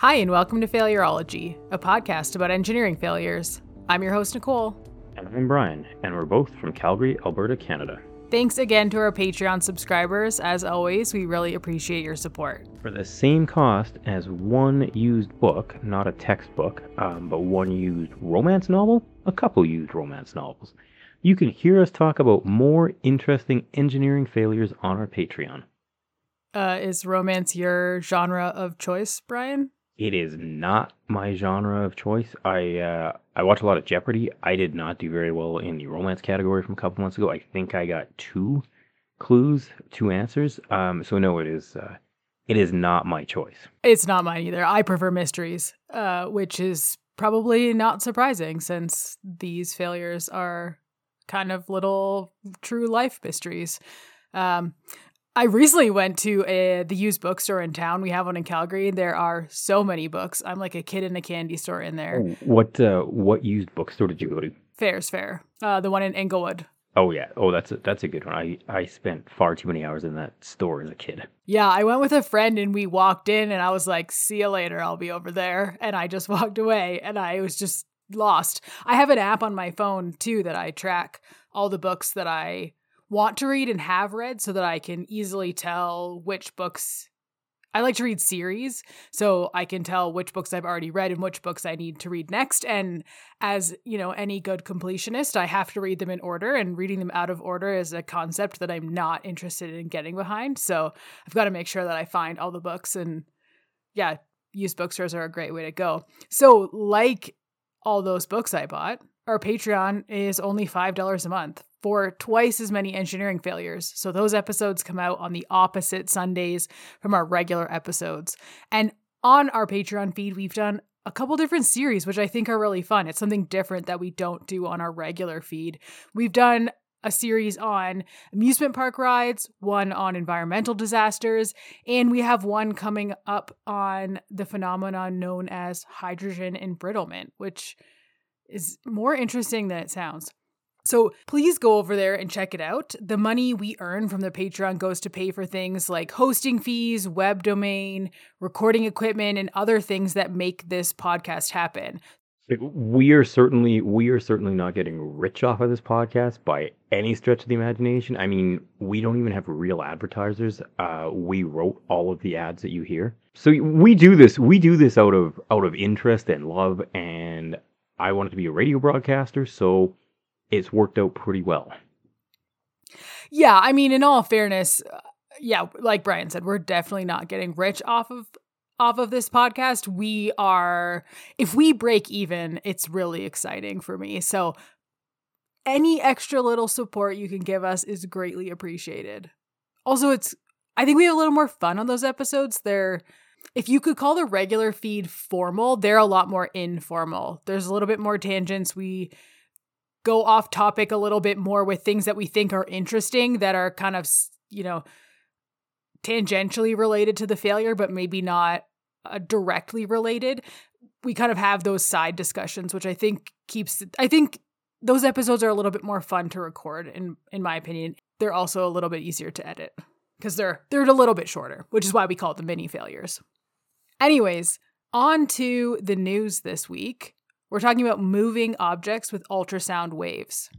Hi, and welcome to Failurology, a podcast about engineering failures. I'm your host, Nicole. And I'm Brian, and we're both from Calgary, Alberta, Canada. Thanks again to our Patreon subscribers. As always, we really appreciate your support. For the same cost as one used book, not a textbook, um, but one used romance novel, a couple used romance novels, you can hear us talk about more interesting engineering failures on our Patreon. Uh, is romance your genre of choice, Brian? It is not my genre of choice. I uh, I watch a lot of Jeopardy. I did not do very well in the romance category from a couple months ago. I think I got two clues, two answers. Um, so no, it is uh, it is not my choice. It's not mine either. I prefer mysteries, uh, which is probably not surprising since these failures are kind of little true life mysteries. Um, I recently went to a, the used bookstore in town. We have one in Calgary. There are so many books. I'm like a kid in a candy store in there. What uh, what used bookstore did you go to? Fairs Fair, uh, the one in Inglewood. Oh yeah. Oh, that's a, that's a good one. I I spent far too many hours in that store as a kid. Yeah, I went with a friend and we walked in and I was like, "See you later. I'll be over there." And I just walked away and I was just lost. I have an app on my phone too that I track all the books that I want to read and have read so that I can easily tell which books I like to read series so I can tell which books I've already read and which books I need to read next and as, you know, any good completionist, I have to read them in order and reading them out of order is a concept that I'm not interested in getting behind. So, I've got to make sure that I find all the books and yeah, used bookstores are a great way to go. So, like all those books I bought, our Patreon is only $5 a month for twice as many engineering failures. So those episodes come out on the opposite Sundays from our regular episodes. And on our Patreon feed, we've done a couple different series, which I think are really fun. It's something different that we don't do on our regular feed. We've done a series on amusement park rides, one on environmental disasters, and we have one coming up on the phenomenon known as hydrogen embrittlement, which is more interesting than it sounds. So please go over there and check it out. The money we earn from the Patreon goes to pay for things like hosting fees, web domain, recording equipment, and other things that make this podcast happen. We are certainly we are certainly not getting rich off of this podcast by any stretch of the imagination. I mean, we don't even have real advertisers. Uh, we wrote all of the ads that you hear. So we do this we do this out of out of interest and love and I wanted to be a radio broadcaster, so it's worked out pretty well. Yeah, I mean, in all fairness, uh, yeah, like Brian said, we're definitely not getting rich off of off of this podcast. We are if we break even, it's really exciting for me. So any extra little support you can give us is greatly appreciated. Also, it's I think we have a little more fun on those episodes. They're if you could call the regular feed formal, they're a lot more informal. There's a little bit more tangents. We go off topic a little bit more with things that we think are interesting that are kind of, you know, tangentially related to the failure, but maybe not uh, directly related. We kind of have those side discussions, which I think keeps, I think those episodes are a little bit more fun to record in in my opinion. They're also a little bit easier to edit because they're they're a little bit shorter, which is why we call them mini failures. Anyways, on to the news this week. We're talking about moving objects with ultrasound waves.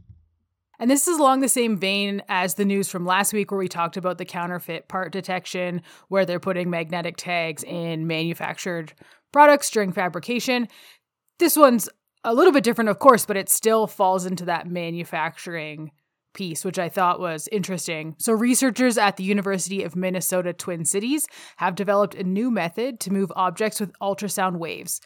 And this is along the same vein as the news from last week, where we talked about the counterfeit part detection, where they're putting magnetic tags in manufactured products during fabrication. This one's a little bit different, of course, but it still falls into that manufacturing piece, which I thought was interesting. So, researchers at the University of Minnesota Twin Cities have developed a new method to move objects with ultrasound waves.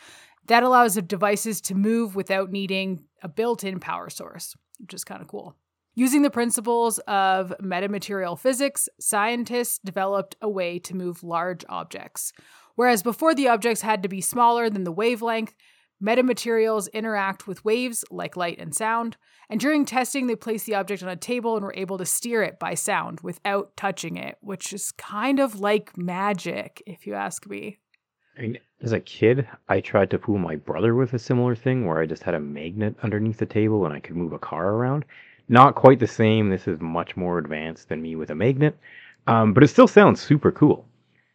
That allows the devices to move without needing a built in power source, which is kind of cool. Using the principles of metamaterial physics, scientists developed a way to move large objects. Whereas before the objects had to be smaller than the wavelength, Metamaterials interact with waves like light and sound, and during testing, they placed the object on a table and were able to steer it by sound without touching it, which is kind of like magic, if you ask me. I mean, as a kid, I tried to fool my brother with a similar thing where I just had a magnet underneath the table and I could move a car around. Not quite the same. This is much more advanced than me with a magnet, um, but it still sounds super cool.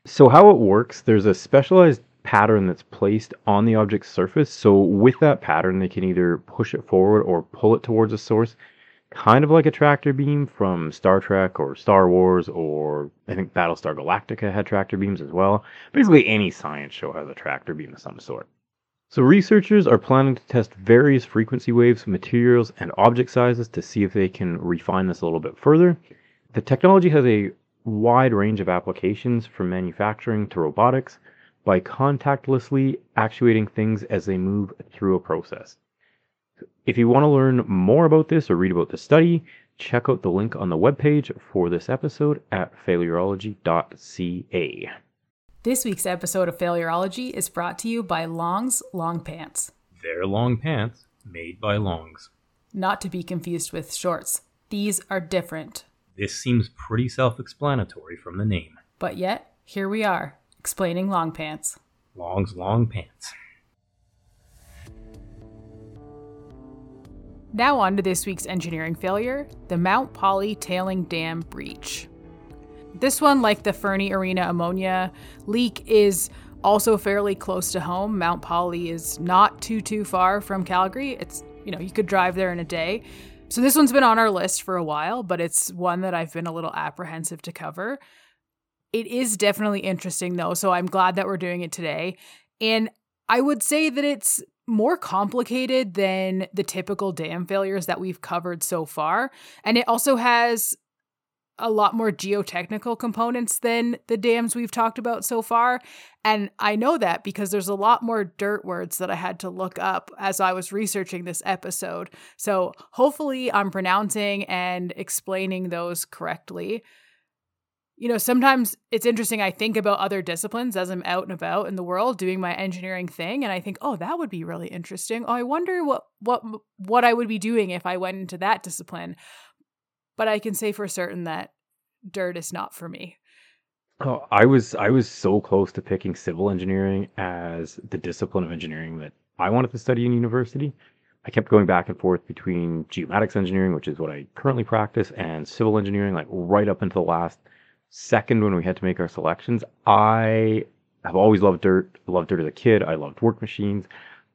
So, how it works there's a specialized pattern that's placed on the object's surface. So with that pattern, they can either push it forward or pull it towards a source, kind of like a tractor beam from Star Trek or Star Wars, or I think Battlestar Galactica had tractor beams as well. Basically, any science show has a tractor beam of some sort. So researchers are planning to test various frequency waves, materials, and object sizes to see if they can refine this a little bit further. The technology has a wide range of applications from manufacturing to robotics by contactlessly actuating things as they move through a process. If you want to learn more about this or read about the study, check out the link on the webpage for this episode at failurology.ca. This week's episode of Failurology is brought to you by Long's Long Pants. They're long pants made by Longs. Not to be confused with shorts. These are different. This seems pretty self explanatory from the name. But yet, here we are, explaining long pants. Long's long pants. Now, on to this week's engineering failure the Mount Polley Tailing Dam Breach. This one, like the Fernie Arena ammonia leak, is also fairly close to home. Mount Polley is not too too far from Calgary. It's you know you could drive there in a day. So this one's been on our list for a while, but it's one that I've been a little apprehensive to cover. It is definitely interesting though, so I'm glad that we're doing it today. And I would say that it's more complicated than the typical dam failures that we've covered so far. And it also has a lot more geotechnical components than the dams we've talked about so far. And I know that because there's a lot more dirt words that I had to look up as I was researching this episode. So hopefully I'm pronouncing and explaining those correctly. You know, sometimes it's interesting. I think about other disciplines as I'm out and about in the world doing my engineering thing, and I think, oh, that would be really interesting. Oh, I wonder what what what I would be doing if I went into that discipline but I can say for certain that dirt is not for me. Oh, I was I was so close to picking civil engineering as the discipline of engineering that I wanted to study in university. I kept going back and forth between geomatics engineering, which is what I currently practice, and civil engineering, like right up until the last second when we had to make our selections. I have always loved dirt. I loved dirt as a kid. I loved work machines.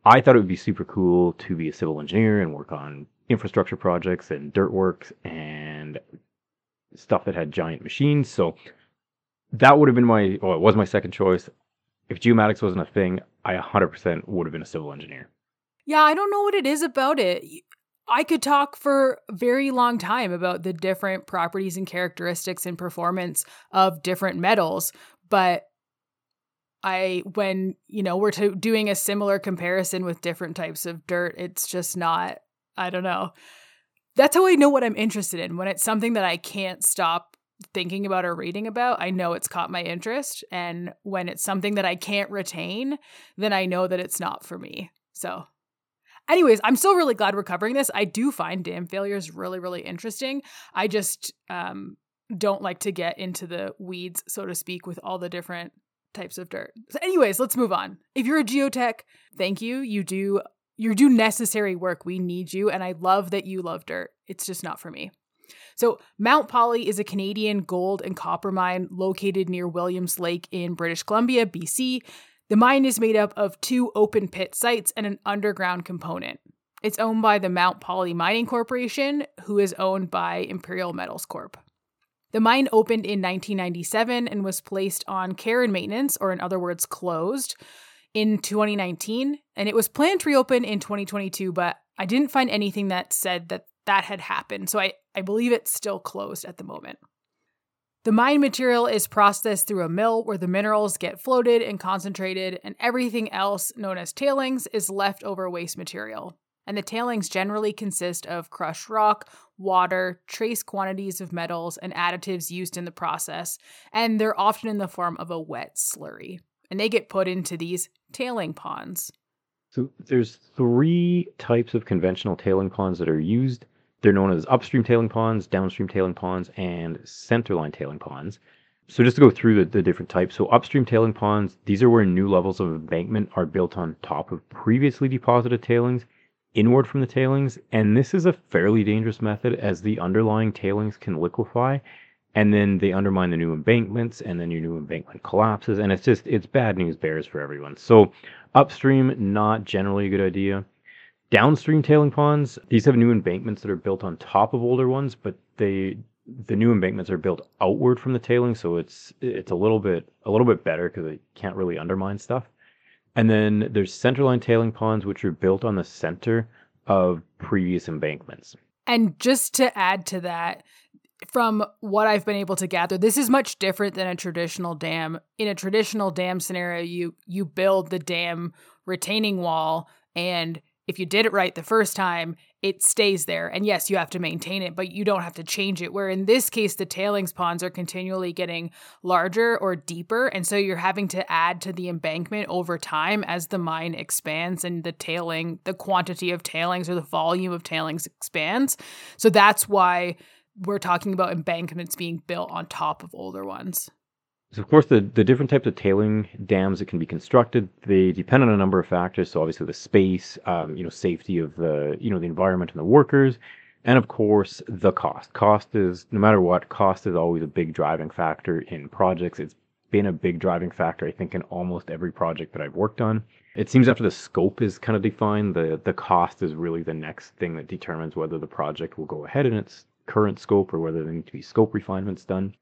I thought it would be super cool to be a civil engineer and work on infrastructure projects and dirt works and stuff that had giant machines. So that would have been my, well, it was my second choice. If geomatics wasn't a thing, I 100% would have been a civil engineer. Yeah, I don't know what it is about it. I could talk for a very long time about the different properties and characteristics and performance of different metals, but I when, you know, we're to, doing a similar comparison with different types of dirt, it's just not I don't know. That's how I know what I'm interested in. When it's something that I can't stop thinking about or reading about, I know it's caught my interest. And when it's something that I can't retain, then I know that it's not for me. So, anyways, I'm still really glad we're covering this. I do find dam failures really, really interesting. I just um, don't like to get into the weeds, so to speak, with all the different types of dirt. So, anyways, let's move on. If you're a geotech, thank you. You do you do necessary work. We need you. And I love that you love dirt. It's just not for me. So, Mount Polley is a Canadian gold and copper mine located near Williams Lake in British Columbia, BC. The mine is made up of two open pit sites and an underground component. It's owned by the Mount Polley Mining Corporation, who is owned by Imperial Metals Corp. The mine opened in 1997 and was placed on care and maintenance, or in other words, closed, in 2019 and it was planned to reopen in 2022 but i didn't find anything that said that that had happened so i, I believe it's still closed at the moment the mine material is processed through a mill where the minerals get floated and concentrated and everything else known as tailings is leftover waste material and the tailings generally consist of crushed rock, water, trace quantities of metals, and additives used in the process, and they're often in the form of a wet slurry and they get put into these tailing ponds. So there's three types of conventional tailing ponds that are used. They're known as upstream tailing ponds, downstream tailing ponds, and centerline tailing ponds. So just to go through the, the different types. So upstream tailing ponds, these are where new levels of embankment are built on top of previously deposited tailings inward from the tailings. And this is a fairly dangerous method as the underlying tailings can liquefy and then they undermine the new embankments, and then your new embankment collapses, and it's just it's bad news bears for everyone. So upstream, not generally a good idea. Downstream tailing ponds, these have new embankments that are built on top of older ones, but they the new embankments are built outward from the tailing, so it's it's a little bit a little bit better because it can't really undermine stuff. And then there's centerline tailing ponds, which are built on the center of previous embankments. And just to add to that, from what I've been able to gather, this is much different than a traditional dam. In a traditional dam scenario, you you build the dam retaining wall and if you did it right the first time, it stays there. And yes, you have to maintain it, but you don't have to change it. Where in this case, the tailings ponds are continually getting larger or deeper. And so you're having to add to the embankment over time as the mine expands and the tailing, the quantity of tailings or the volume of tailings expands. So that's why we're talking about embankments being built on top of older ones. So of course, the, the different types of tailing dams that can be constructed, they depend on a number of factors. So obviously the space, um, you know, safety of the, you know, the environment and the workers, and of course the cost. Cost is, no matter what, cost is always a big driving factor in projects. It's been a big driving factor, I think, in almost every project that I've worked on. It seems after the scope is kind of defined, the, the cost is really the next thing that determines whether the project will go ahead in its current scope or whether there need to be scope refinements done.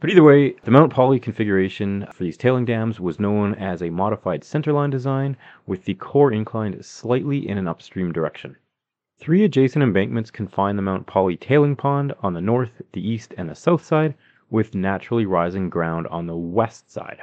But either way, the Mount Polley configuration for these tailing dams was known as a modified centerline design with the core inclined slightly in an upstream direction. Three adjacent embankments confine the Mount Polley tailing pond on the north, the east, and the south side, with naturally rising ground on the west side.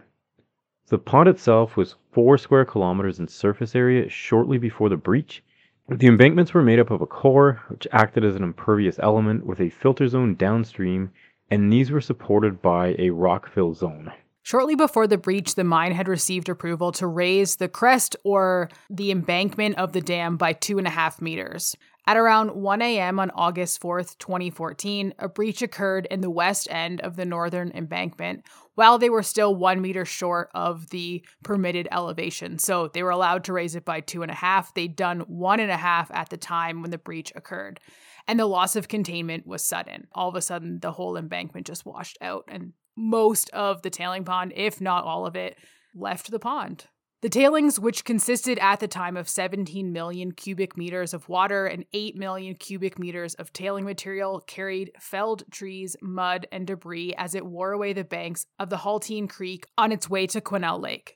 The pond itself was 4 square kilometers in surface area shortly before the breach. The embankments were made up of a core, which acted as an impervious element, with a filter zone downstream and these were supported by a rockfill zone. Shortly before the breach, the mine had received approval to raise the crest or the embankment of the dam by two and a half meters. At around 1 a.m. on August 4th, 2014, a breach occurred in the west end of the northern embankment while they were still one meter short of the permitted elevation. So they were allowed to raise it by two and a half. They'd done one and a half at the time when the breach occurred and the loss of containment was sudden. All of a sudden, the whole embankment just washed out, and most of the tailing pond, if not all of it, left the pond. The tailings, which consisted at the time of 17 million cubic meters of water and 8 million cubic meters of tailing material, carried felled trees, mud, and debris as it wore away the banks of the Hazeltine Creek on its way to Quesnel Lake.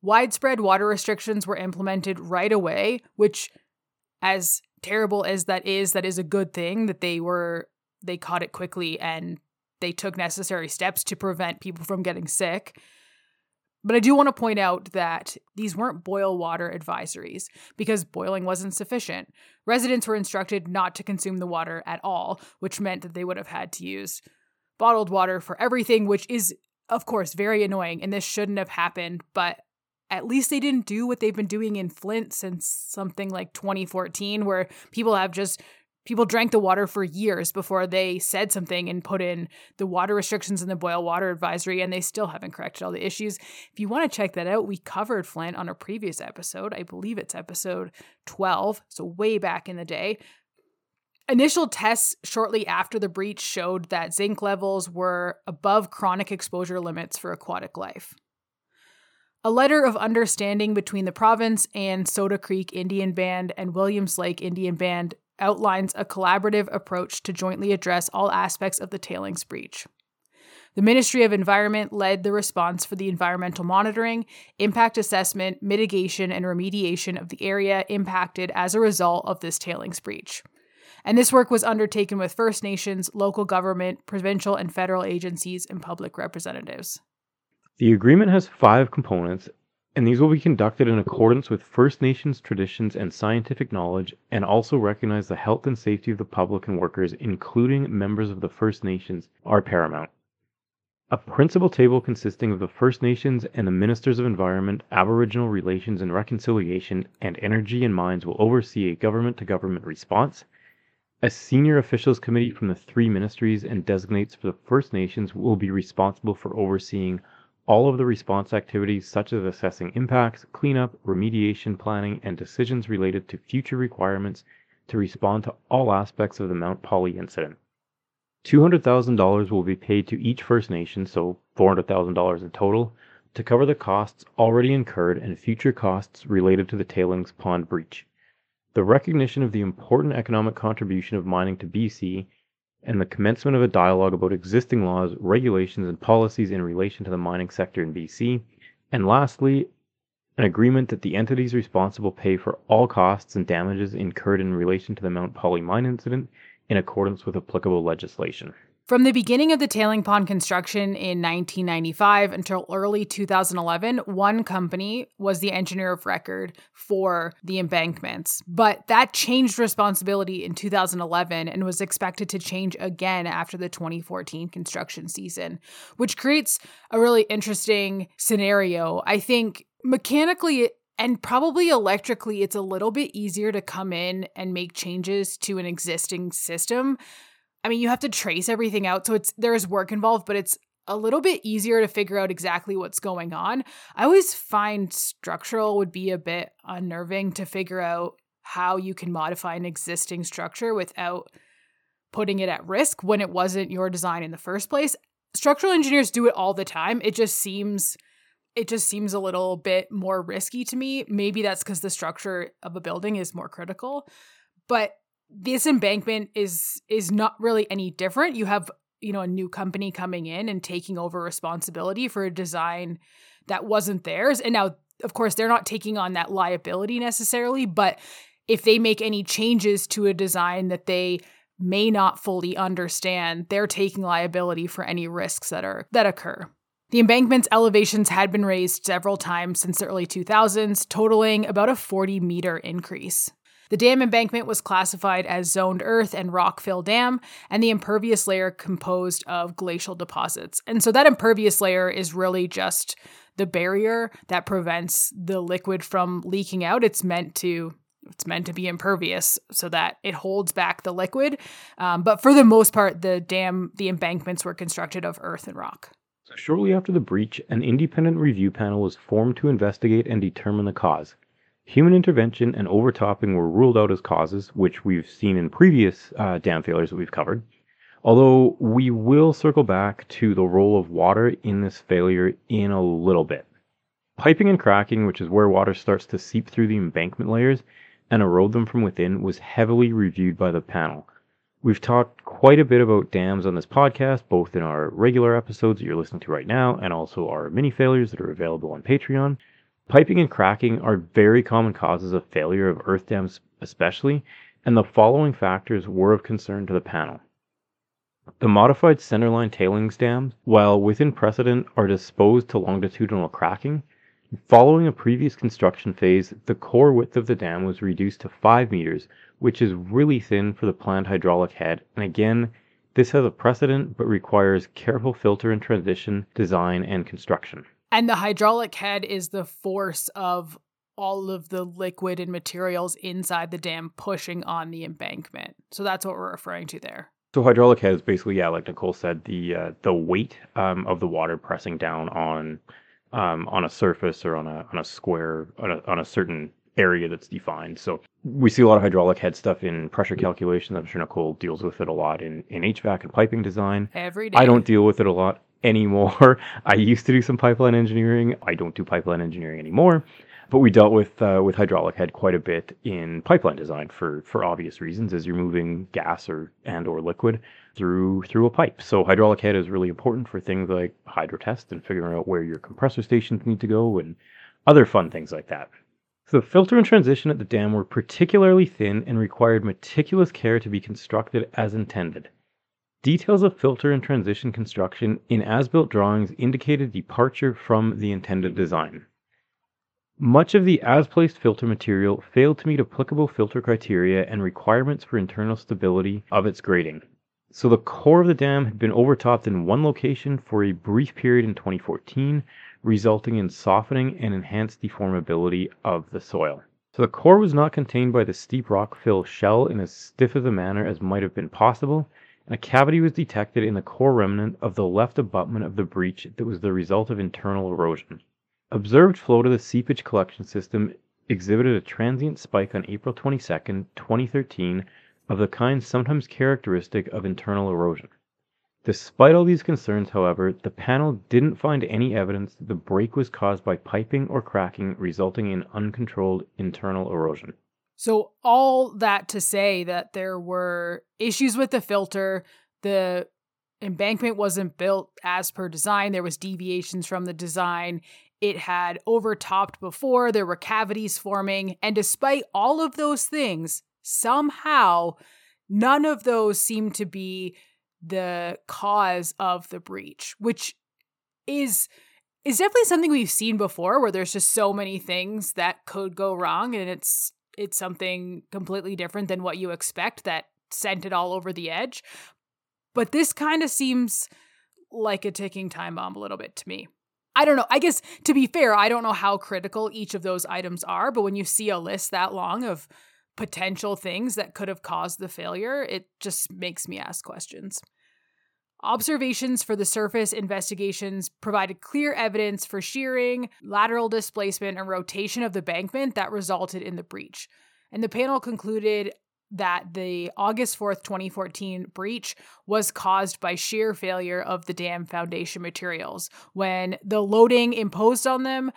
Widespread water restrictions were implemented right away, which, as terrible as that is, that is a good thing that they were they caught it quickly and they took necessary steps to prevent people from getting sick. But I do want to point out that these weren't boil water advisories because boiling wasn't sufficient. Residents were instructed not to consume the water at all, which meant that they would have had to use bottled water for everything, which is, of course, very annoying. And this shouldn't have happened. But at least they didn't do what they've been doing in Flint since something like 2014, where people have just people drank the water for years before they said something and put in the water restrictions and the boil water advisory, and they still haven't corrected all the issues. If you want to check that out, we covered Flint on a previous episode. I believe it's episode 12, so way back in the day. Initial tests shortly after the breach showed that zinc levels were above chronic exposure limits for aquatic life. A letter of understanding between the province and Soda Creek Indian Band and Williams Lake Indian Band outlines a collaborative approach to jointly address all aspects of the tailings breach. The Ministry of Environment led the response for the environmental monitoring, impact assessment, mitigation, and remediation of the area impacted as a result of this tailings breach. And this work was undertaken with First Nations, local government, provincial and federal agencies, and public representatives. The agreement has five components, and these will be conducted in accordance with First Nations traditions and scientific knowledge, and also recognize the health and safety of the public and workers, including members of the First Nations, are paramount. A principal table consisting of the First Nations and the Ministers of Environment, Aboriginal Relations and Reconciliation, and Energy and Mines will oversee a government to government response. A senior officials committee from the three ministries and designates for the First Nations will be responsible for overseeing all of the response activities such as assessing impacts, cleanup, remediation planning, and decisions related to future requirements to respond to all aspects of the Mount Polley incident. $200,000 will be paid to each First Nation, so $400,000 in total, to cover the costs already incurred and future costs related to the tailings pond breach. The recognition of the important economic contribution of mining to BC and the commencement of a dialogue about existing laws, regulations, and policies in relation to the mining sector in BC. And lastly, an agreement that the entities responsible pay for all costs and damages incurred in relation to the Mount Polley mine incident in accordance with applicable legislation. From the beginning of the tailing pond construction in 1995 until early 2011, one company was the engineer of record for the embankments. But that changed responsibility in 2011 and was expected to change again after the 2014 construction season, which creates a really interesting scenario. I think mechanically and probably electrically, it's a little bit easier to come in and make changes to an existing system. I mean, you have to trace everything out, so it's there is work involved, but it's a little bit easier to figure out exactly what's going on. I always find structural would be a bit unnerving to figure out how you can modify an existing structure without putting it at risk when it wasn't your design in the first place. Structural engineers do it all the time. It just seems it just seems a little bit more risky to me. Maybe that's because the structure of a building is more critical. But this embankment is is not really any different. You have, you know, a new company coming in and taking over responsibility for a design that wasn't theirs. And now, of course, they're not taking on that liability necessarily, but if they make any changes to a design that they may not fully understand, they're taking liability for any risks that are that occur. The embankment's elevations had been raised several times since the early 2000s, totaling about a 40 meter increase. The dam embankment was classified as zoned earth and rock fill dam, and the impervious layer composed of glacial deposits. And so that impervious layer is really just the barrier that prevents the liquid from leaking out. It's meant to it's meant to be impervious so that it holds back the liquid. Um, but for the most part, the dam, the embankments were constructed of earth and rock. So shortly after the breach, an independent review panel was formed to investigate and determine the cause. Human intervention and overtopping were ruled out as causes, which we've seen in previous uh, dam failures that we've covered. Although we will circle back to the role of water in this failure in a little bit. Piping and cracking, which is where water starts to seep through the embankment layers and erode them from within, was heavily reviewed by the panel. We've talked quite a bit about dams on this podcast, both in our regular episodes that you're listening to right now and also our mini failures that are available on Patreon. Piping and cracking are very common causes of failure of earth dams, especially, and the following factors were of concern to the panel. The modified centerline tailings dams, while within precedent, are disposed to longitudinal cracking. Following a previous construction phase, the core width of the dam was reduced to 5 meters, which is really thin for the planned hydraulic head. And again, this has a precedent but requires careful filter and transition design and construction. And the hydraulic head is the force of all of the liquid and materials inside the dam pushing on the embankment. So that's what we're referring to there. So hydraulic head is basically, yeah, like Nicole said, the uh, the weight um, of the water pressing down on um, on a surface or on a on a square on a, on a certain area that's defined. So we see a lot of hydraulic head stuff in pressure calculations. I'm sure Nicole deals with it a lot in, in HVAC and piping design. Every day. I don't deal with it a lot anymore. I used to do some pipeline engineering. I don't do pipeline engineering anymore. But we dealt with uh, with hydraulic head quite a bit in pipeline design for for obvious reasons, as you're moving gas or and or liquid through through a pipe. So hydraulic head is really important for things like hydro test and figuring out where your compressor stations need to go and other fun things like that. So the filter and transition at the dam were particularly thin and required meticulous care to be constructed as intended. Details of filter and transition construction in as-built drawings indicated departure from the intended design. Much of the as-placed filter material failed to meet applicable filter criteria and requirements for internal stability of its grading. So the core of the dam had been overtopped in one location for a brief period in 2014 resulting in softening and enhanced deformability of the soil. So the core was not contained by the steep rock fill shell in as stiff of a manner as might have been possible, a cavity was detected in the core remnant of the left abutment of the breach that was the result of internal erosion. Observed flow to the seepage collection system exhibited a transient spike on April 22, 2013, of the kind sometimes characteristic of internal erosion. Despite all these concerns, however, the panel didn't find any evidence that the break was caused by piping or cracking, resulting in uncontrolled internal erosion. So, all that to say that there were issues with the filter, the embankment wasn't built as per design, there was deviations from the design. It had overtopped before, there were cavities forming, and despite all of those things, somehow none of those seem to be the cause of the breach, which is is definitely something we've seen before where there's just so many things that could go wrong and it's it's something completely different than what you expect that sent it all over the edge. But this kind of seems like a ticking time bomb a little bit to me. I don't know. I guess to be fair, I don't know how critical each of those items are, but when you see a list that long of potential things that could have caused the failure, it just makes me ask questions. Observations for the surface investigations provided clear evidence for shearing, lateral displacement, and rotation of the bankment that resulted in the breach. And the panel concluded that the August 4th, 2014 breach was caused by shear failure of the dam foundation materials when the loading imposed on them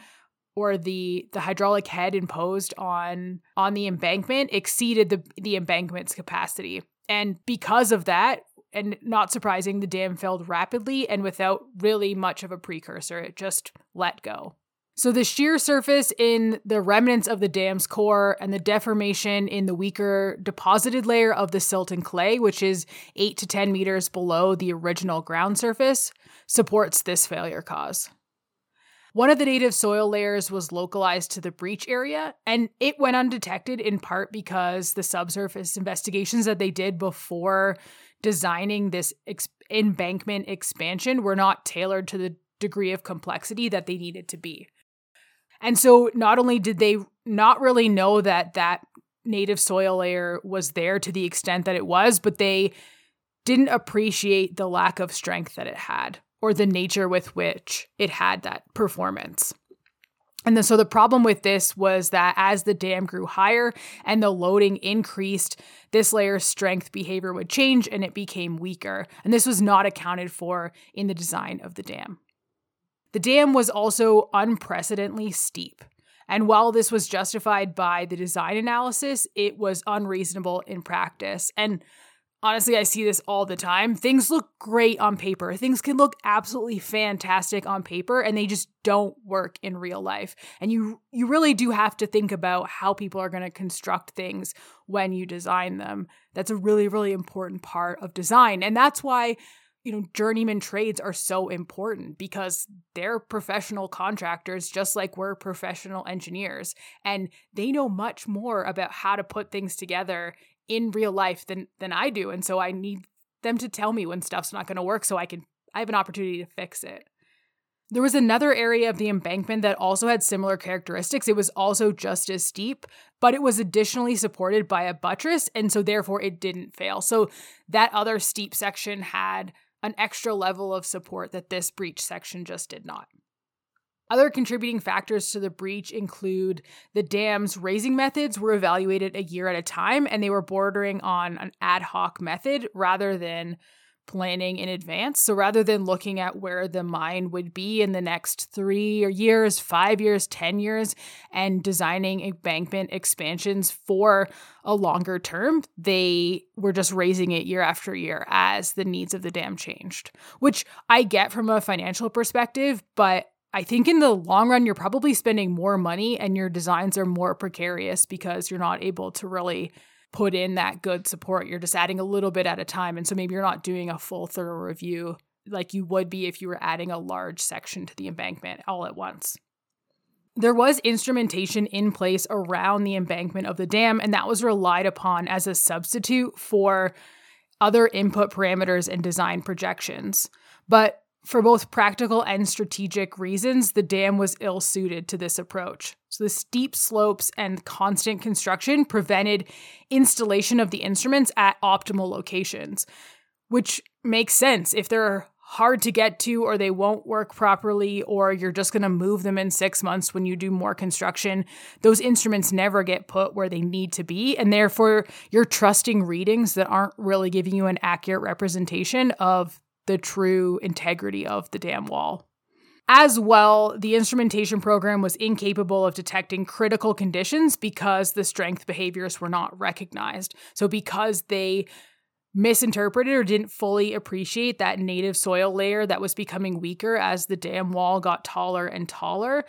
or the the hydraulic head imposed on on the embankment exceeded the the embankment's capacity. And because of that, and not surprising, the dam failed rapidly and without really much of a precursor. It just let go. So, the shear surface in the remnants of the dam's core and the deformation in the weaker deposited layer of the silt and clay, which is 8 to 10 meters below the original ground surface, supports this failure cause. One of the native soil layers was localized to the breach area, and it went undetected in part because the subsurface investigations that they did before designing this ex- embankment expansion were not tailored to the degree of complexity that they needed to be. And so not only did they not really know that that native soil layer was there to the extent that it was, but they didn't appreciate the lack of strength that it had or the nature with which it had that performance. And then, so the problem with this was that as the dam grew higher and the loading increased, this layer's strength behavior would change and it became weaker. And this was not accounted for in the design of the dam. The dam was also unprecedentedly steep. And while this was justified by the design analysis, it was unreasonable in practice. And honestly, I see this all the time. Things look great on paper. Things can look absolutely fantastic on paper and they just don't work in real life. And you you really do have to think about how people are going to construct things when you design them. That's a really really important part of design. And that's why you know, journeyman trades are so important because they're professional contractors just like we're professional engineers. And they know much more about how to put things together in real life than than I do. And so I need them to tell me when stuff's not going to work so I can I have an opportunity to fix it. There was another area of the embankment that also had similar characteristics. It was also just as steep, but it was additionally supported by a buttress, and so therefore it didn't fail. So that other steep section had an extra level of support that this breach section just did not. Other contributing factors to the breach include the dam's raising methods were evaluated a year at a time, and they were bordering on an ad hoc method rather than planning in advance. So rather than looking at where the mine would be in the next three years, five years, 10 years, and designing embankment expansions for a longer term, they were just raising it year after year as the needs of the dam changed, which I get from a financial perspective, but I think in the long run, you're probably spending more money and your designs are more precarious because you're not able to really put in that good support. You're just adding a little bit at a time. And so maybe you're not doing a full thorough review like you would be if you were adding a large section to the embankment all at once. There was instrumentation in place around the embankment of the dam, and that was relied upon as a substitute for other input parameters and design projections. But for both practical and strategic reasons, the dam was ill suited to this approach. So, the steep slopes and constant construction prevented installation of the instruments at optimal locations, which makes sense if they're hard to get to or they won't work properly or you're just going to move them in 6 months when you do more construction those instruments never get put where they need to be and therefore you're trusting readings that aren't really giving you an accurate representation of the true integrity of the dam wall. As well, the instrumentation program was incapable of detecting critical conditions because the strength behaviors were not recognized. So, because they misinterpreted or didn't fully appreciate that native soil layer that was becoming weaker as the dam wall got taller and taller,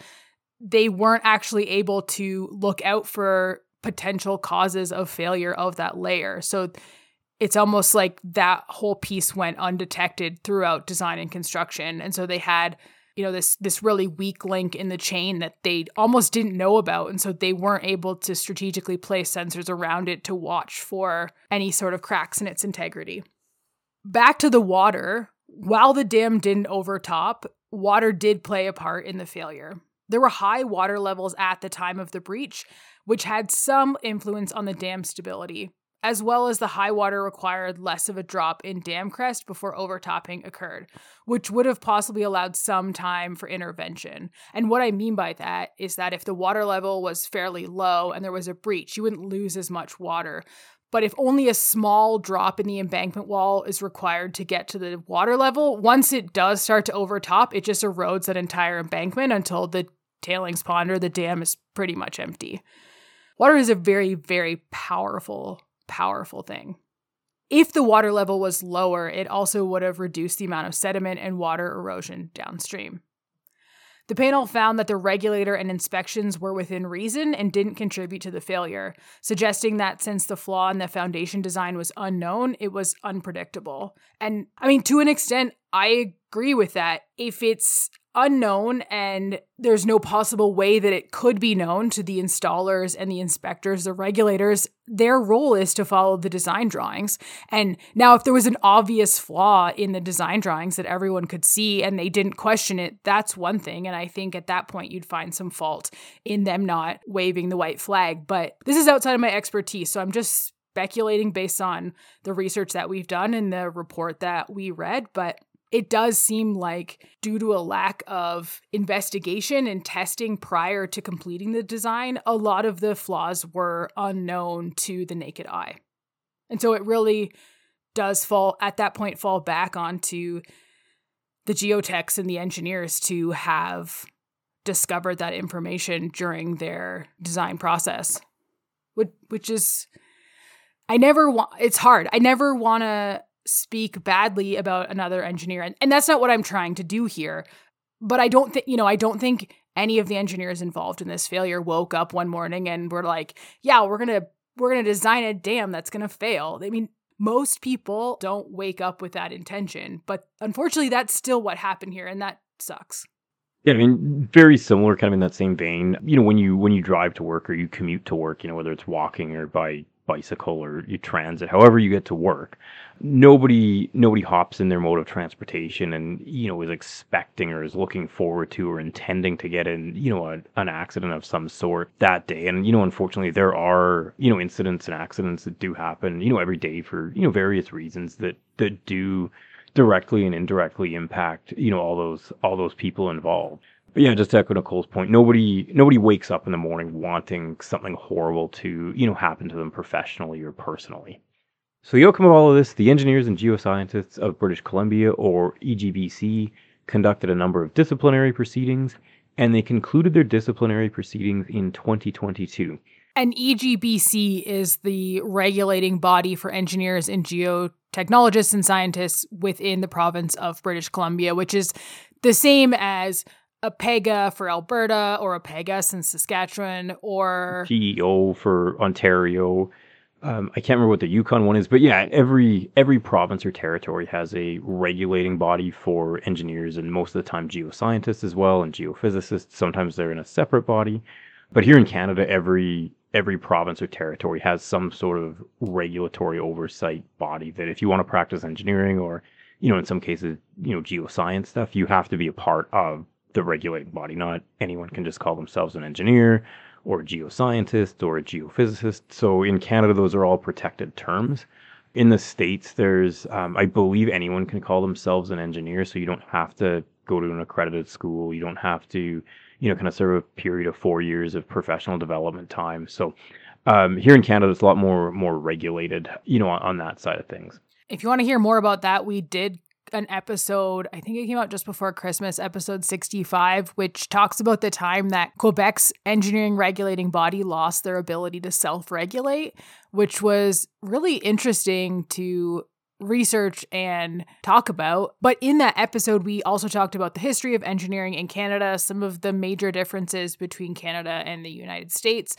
they weren't actually able to look out for potential causes of failure of that layer. So, it's almost like that whole piece went undetected throughout design and construction. And so they had you know this this really weak link in the chain that they almost didn't know about. And so they weren't able to strategically place sensors around it to watch for any sort of cracks in its integrity. Back to the water. While the dam didn't overtop water did play a part in the failure. There were high water levels at the time of the breach which had some influence on the dam stability as well as the high water required less of a drop in dam crest before overtopping occurred, which would have possibly allowed some time for intervention. And what I mean by that is that if the water level was fairly low and there was a breach, you wouldn't lose as much water. But if only a small drop in the embankment wall is required to get to the water level, once it does start to overtop, it just erodes that entire embankment until the tailings pond or the dam is pretty much empty. Water is a very, very powerful powerful thing. If the water level was lower, it also would have reduced the amount of sediment and water erosion downstream. The panel found that the regulator and inspections were within reason and didn't contribute to the failure, suggesting that since the flaw in the foundation design was unknown, it was unpredictable. And I mean, to an extent, I agree with that. If it's unknown and there's no possible way that it could be known to the installers and the inspectors, the regulators. Their role is to follow the design drawings. And now, if there was an obvious flaw in the design drawings that everyone could see and they didn't question it, that's one thing. And I think at that point, you'd find some fault in them not waving the white flag. But this is outside of my expertise. So I'm just speculating based on the research that we've done and the report that we read. But it does seem like, due to a lack of investigation and testing prior to completing the design, a lot of the flaws were unknown to the naked eye. And so it really does fall, at that point, fall back onto the geotechs and the engineers to have discovered that information during their design process, which, which is, I never want, it's hard. I never want to speak badly about another engineer. And, and that's not what I'm trying to do here. But I don't think, you know, I don't think any of the engineers involved in this failure woke up one morning and were like, yeah, we're to we're to design a dam that's to fail. I mean, most people don't wake up with that intention, but unfortunately that's still what happened here and that sucks. Yeah, I mean, very similar, kind of in that same vein. You know, when you when you drive to work or you commute to work, you know, whether it's walking or by bicycle or you transit, however you get to work, nobody nobody hops in their mode of transportation and you know is expecting or is looking forward to or intending to get in you know a, an accident of some sort that day and you know unfortunately there are you know incidents and accidents that do happen you know every day for you know various reasons that that do directly and indirectly impact you know all those all those people involved but yeah, just to echo Nicole's point, nobody nobody wakes up in the morning wanting something horrible to, you know, happen to them professionally or personally. So the outcome of all of this, the engineers and geoscientists of British Columbia, or EGBC, conducted a number of disciplinary proceedings, and they concluded their disciplinary proceedings in 2022. And EGBC is the regulating body for engineers and geotechnologists and scientists within the province of British Columbia, which is the same as APEGA for Alberta or APEGS in Saskatchewan or GEO for Ontario um, I can't remember what the Yukon one is, but yeah, every every province or territory has a regulating body for engineers, and most of the time geoscientists as well, and geophysicists. Sometimes they're in a separate body, but here in Canada, every every province or territory has some sort of regulatory oversight body that if you want to practice engineering or you know in some cases you know geoscience stuff, you have to be a part of the regulating body. Not anyone can just call themselves an engineer or a geoscientist or a geophysicist. So in Canada, those are all protected terms. In the States, there's, um, I believe anyone can call themselves an engineer, so you don't have to go to an accredited school. You don't have to, you know, kind of serve a period of four years of professional development time. So um, here in Canada, it's a lot more more regulated, you know, on, on that side of things. If you want to hear more about that, we did an episode, I think it came out just before Christmas, episode 65, which talks about the time that Quebec's engineering regulating body lost their ability to self regulate, which was really interesting to research and talk about. But in that episode, we also talked about the history of engineering in Canada, some of the major differences between Canada and the United States,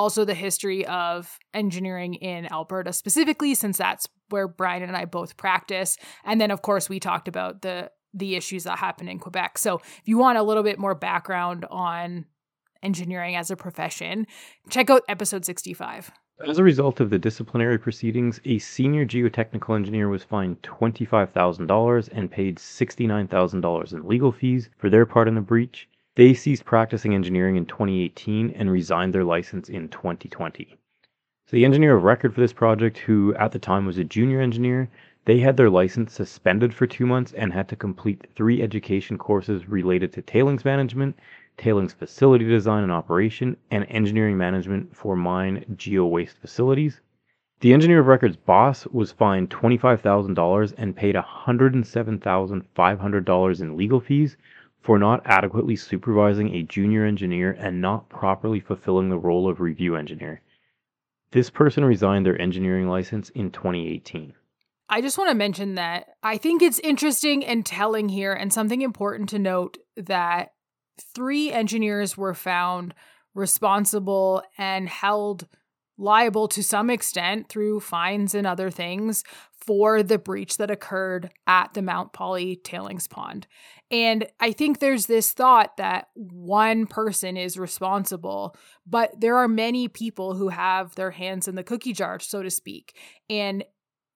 also the history of engineering in Alberta specifically, since that's where Brian and I both practice. And then, of course, we talked about the the issues that happen in Quebec. So if you want a little bit more background on engineering as a profession, check out episode 65. As a result of the disciplinary proceedings, a senior geotechnical engineer was fined $25,000 and paid $69,000 in legal fees for their part in the breach. They ceased practicing engineering in 2018 and resigned their license in 2020. So the engineer of record for this project, who at the time was a junior engineer, they had their license suspended for two months and had to complete three education courses related to tailings management, tailings facility design and operation, and engineering management for mine geo waste facilities. The engineer of record's boss was fined $25,000 and paid $107,500 in legal fees for not adequately supervising a junior engineer and not properly fulfilling the role of review engineer. This person resigned their engineering license in 2018. I just want to mention that I think it's interesting and telling here, and something important to note that three engineers were found responsible and held liable to some extent through fines and other things for the breach that occurred at the Mount Polley tailings pond. And I think there's this thought that one person is responsible, but there are many people who have their hands in the cookie jar, so to speak. And,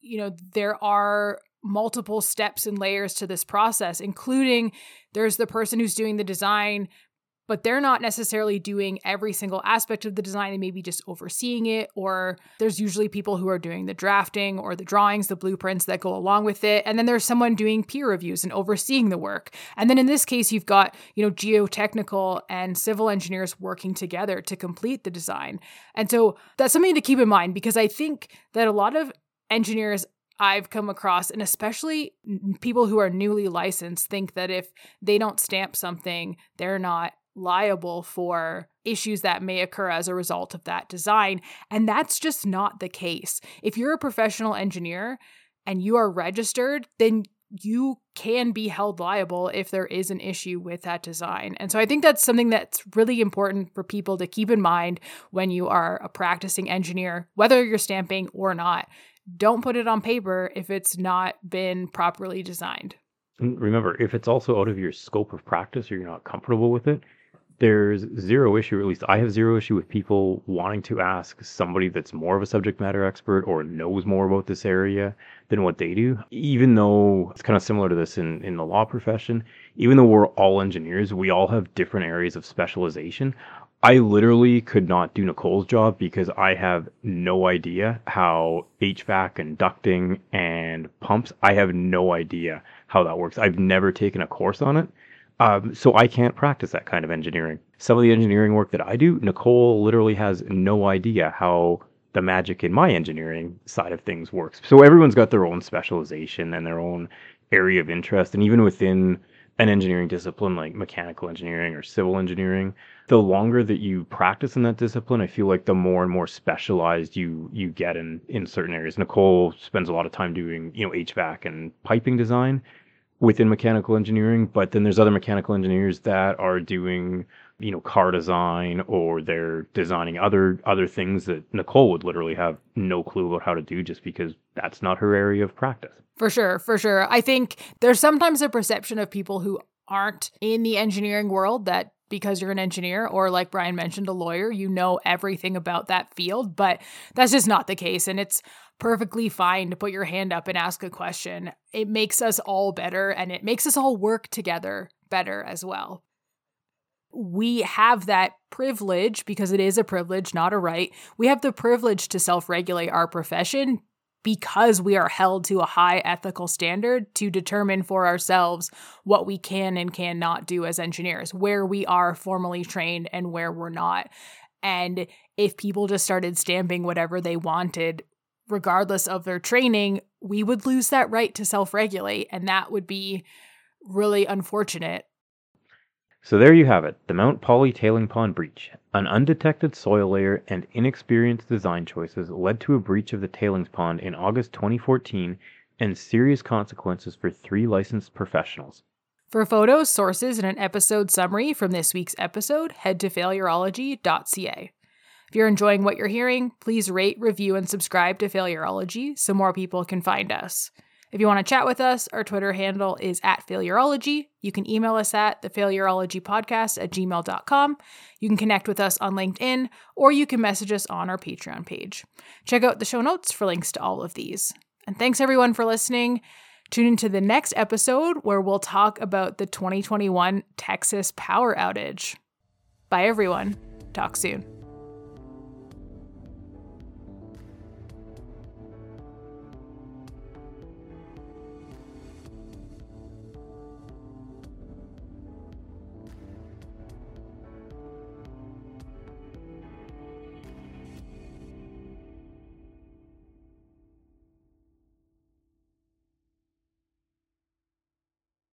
you know, there are multiple steps and layers to this process, including there's the person who's doing the design, but they're not necessarily doing every single aspect of the design. They may be just overseeing it, or there's usually people who are doing the drafting or the drawings, the blueprints that go along with it. And then there's someone doing peer reviews and overseeing the work. And then in this case, you've got, you know, geotechnical and civil engineers working together to complete the design. And so that's something to keep in mind because I think that a lot of engineers I've come across, and especially people who are newly licensed, think that if they don't stamp something, they're not liable for issues that may occur as a result of that design. And that's just not the case. If you're a professional engineer and you are registered, then you can be held liable if there is an issue with that design. And so I think that's something that's really important for people to keep in mind when you are a practicing engineer, whether you're stamping or not. Don't put it on paper if it's not been properly designed. Remember, if it's also out of your scope of practice or you're not comfortable with it, there's zero issue, at least I have zero issue with people wanting to ask somebody that's more of a subject matter expert or knows more about this area than what they do. Even though it's kind of similar to this in, in the law profession, even though we're all engineers, we all have different areas of specialization. I literally could not do Nicole's job because I have no idea how HVAC and ducting and pumps, I have no idea how that works. I've never taken a course on it. Um, so I can't practice that kind of engineering. Some of the engineering work that I do, Nicole literally has no idea how the magic in my engineering side of things works. So everyone's got their own specialization and their own area of interest. And even within an engineering discipline like mechanical engineering or civil engineering, the longer that you practice in that discipline, I feel like the more and more specialized you you get in in certain areas. Nicole spends a lot of time doing, you know, HVAC and piping design within mechanical engineering, but then there's other mechanical engineers that are doing, you know, car design or they're designing other other things that Nicole would literally have no clue about how to do just because that's not her area of practice. For sure, for sure. I think there's sometimes a perception of people who aren't in the engineering world that because you're an engineer or like Brian mentioned a lawyer, you know everything about that field, but that's just not the case and it's perfectly fine to put your hand up and ask a question. It makes us all better and it makes us all work together better as well. We have that privilege because it is a privilege, not a right. We have the privilege to self regulate our profession because we are held to a high ethical standard to determine for ourselves what we can and cannot do as engineers, where we are formally trained and where we're not. And if people just started stamping whatever they wanted, regardless of their training, we would lose that right to self regulate. And that would be really unfortunate. So there you have it the Mount Polley tailing pond breach. An undetected soil layer and inexperienced design choices led to a breach of the tailings pond in August 2014 and serious consequences for three licensed professionals. For photos, sources, and an episode summary from this week's episode, head to failurology.ca. If you're enjoying what you're hearing, please rate, review, and subscribe to Failurology so more people can find us. If you want to chat with us, our Twitter handle is at Failurology. You can email us at the Podcast at gmail.com. You can connect with us on LinkedIn, or you can message us on our Patreon page. Check out the show notes for links to all of these. And thanks everyone for listening. Tune into the next episode where we'll talk about the 2021 Texas power outage. Bye, everyone. Talk soon.